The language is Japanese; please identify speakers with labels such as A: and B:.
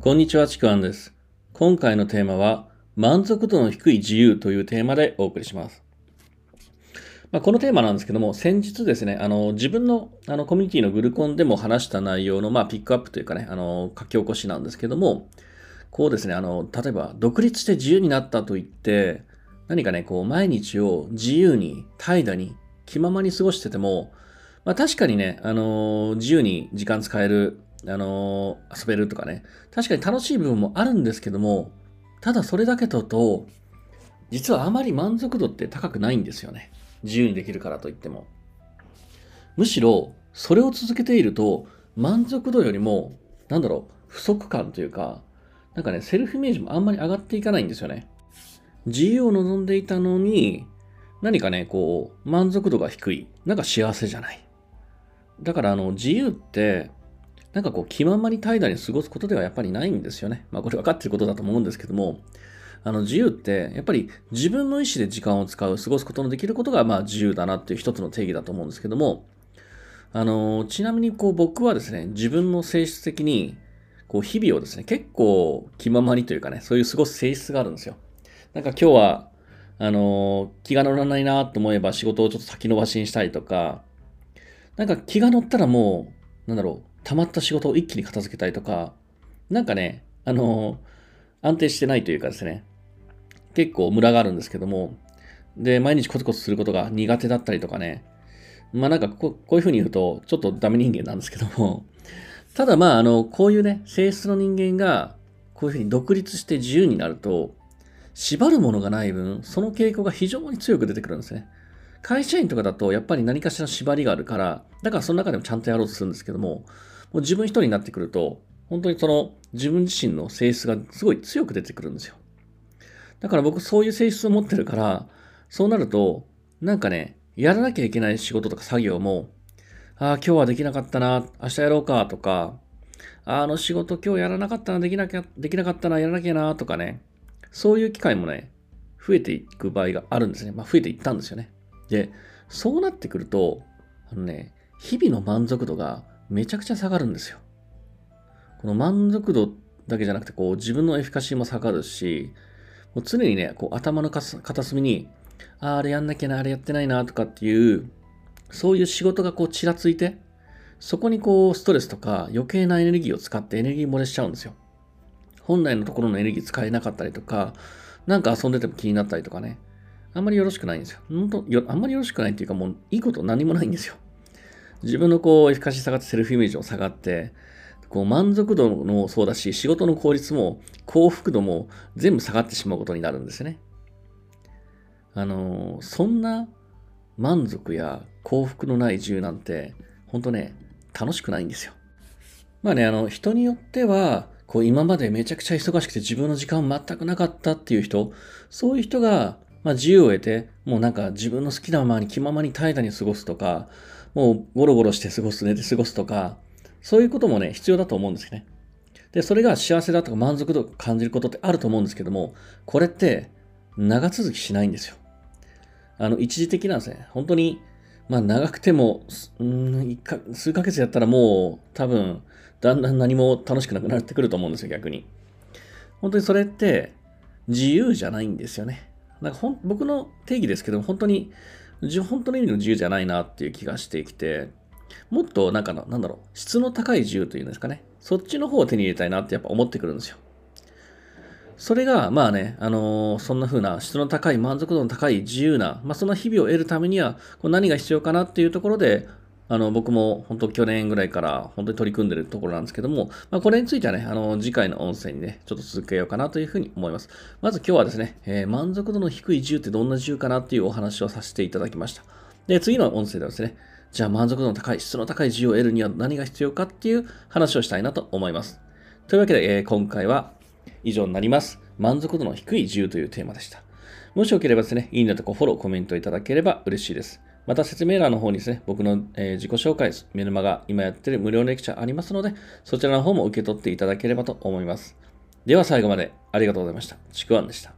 A: こんにちは、ちくわんです。今回のテーマは、満足度の低い自由というテーマでお送りします。まあ、このテーマなんですけども、先日ですね、あの、自分のあのコミュニティのグルコンでも話した内容の、まあ、ピックアップというかね、あの、書き起こしなんですけども、こうですね、あの、例えば、独立して自由になったと言って、何かね、こう、毎日を自由に、怠惰に、気ままに過ごしてても、まあ、確かにね、あの自由に時間使える、あの遊べるとかね、確かに楽しい部分もあるんですけども、ただそれだけだと、実はあまり満足度って高くないんですよね。自由にできるからといっても。むしろ、それを続けていると、満足度よりも、なんだろう、不足感というか、なんかね、セルフイメージもあんまり上がっていかないんですよね。自由を望んでいたのに、何かね、こう、満足度が低い。なんか幸せじゃない。だから、あの、自由って、なんかこう、気ままに怠惰に過ごすことではやっぱりないんですよね。まあ、これ分かってることだと思うんですけども、あの、自由って、やっぱり自分の意思で時間を使う、過ごすことのできることが、まあ、自由だなっていう一つの定義だと思うんですけども、あの、ちなみにこう、僕はですね、自分の性質的に、こう、日々をですね、結構気ままにというかね、そういう過ごす性質があるんですよ。なんか今日は、あの気が乗らないなと思えば仕事をちょっと先延ばしにしたりとか、なんか気が乗ったらもう、なんだろう、溜まった仕事を一気に片付けたりとか、なんかね、あの安定してないというかですね、結構ムラがあるんですけども、で、毎日コツコツすることが苦手だったりとかね、まあなんかここういうふうに言うと、ちょっとダメ人間なんですけども、ただまあ、あの、こういうね、性質の人間が、こういうふうに独立して自由になると、縛るものがない分、その傾向が非常に強く出てくるんですね。会社員とかだと、やっぱり何かしら縛りがあるから、だからその中でもちゃんとやろうとするんですけども、もう自分一人になってくると、本当にその自分自身の性質がすごい強く出てくるんですよ。だから僕そういう性質を持ってるから、そうなると、なんかね、やらなきゃいけない仕事とか作業も、ああ、今日はできなかったな、明日やろうかとか、あの仕事今日やらなかったな、できなきゃ、できなかったな、やらなきゃなとかね、そういう機会もね、増えていく場合があるんですね。まあ、増えていったんですよね。で、そうなってくると、あのね、日々の満足度がめちゃくちゃ下がるんですよ。この満足度だけじゃなくて、こう、自分のエフィカシーも下がるし、もう常にね、こう、頭の片隅に、ああ、あれやんなきゃな、あれやってないな、とかっていう、そういう仕事がこう、ちらついて、そこにこう、ストレスとか余計なエネルギーを使ってエネルギー漏れしちゃうんですよ。本来のところのエネルギー使えなかったりとか、なんか遊んでても気になったりとかね。あんまりよろしくないんですよ。本当よあんまりよろしくないっていうかもういいこと何もないんですよ。自分のこう、エフィカシー下がってセルフイメージも下がって、こう満足度もそうだし、仕事の効率も幸福度も全部下がってしまうことになるんですね。あの、そんな満足や幸福のない自由なんて、本当ね、楽しくないんですよ。まあね、あの、人によっては、こう今までめちゃくちゃ忙しくて自分の時間全くなかったっていう人、そういう人が、まあ、自由を得て、もうなんか自分の好きなままに気ままに怠惰に過ごすとか、もうゴロゴロして過ごす、寝て過ごすとか、そういうこともね、必要だと思うんですよね。で、それが幸せだとか満足度を感じることってあると思うんですけども、これって長続きしないんですよ。あの、一時的なんですね。本当に、まあ長くても、うん、か数ヶ月やったらもう多分だんだん何も楽しくなくなってくると思うんですよ、逆に。本当にそれって自由じゃないんですよね。なんかほん僕の定義ですけど、本当に、本当の意味の自由じゃないなっていう気がしてきて、もっとなんかの、なんだろう、質の高い自由というんですかね。そっちの方を手に入れたいなってやっぱ思ってくるんですよ。それが、まあね、あのー、そんな風な質の高い、満足度の高い自由な、まあその日々を得るためには、こう何が必要かなっていうところで、あの、僕も本当去年ぐらいから本当に取り組んでるところなんですけども、まあ、これについてはね、あの、次回の音声にね、ちょっと続けようかなというふうに思います。まず今日はですね、えー、満足度の低い自由ってどんな自由かなっていうお話をさせていただきました。で、次の音声ではですね、じゃあ満足度の高い、質の高い自由を得るには何が必要かっていう話をしたいなと思います。というわけで、えー、今回は以上になります。満足度の低い自由というテーマでした。もしよければですね、いいねとかフォロー、コメントいただければ嬉しいです。また説明欄の方にですね、僕の、えー、自己紹介、メルマガ、今やってる無料レクチャーありますので、そちらの方も受け取っていただければと思います。では最後までありがとうございました。ちくわんでした。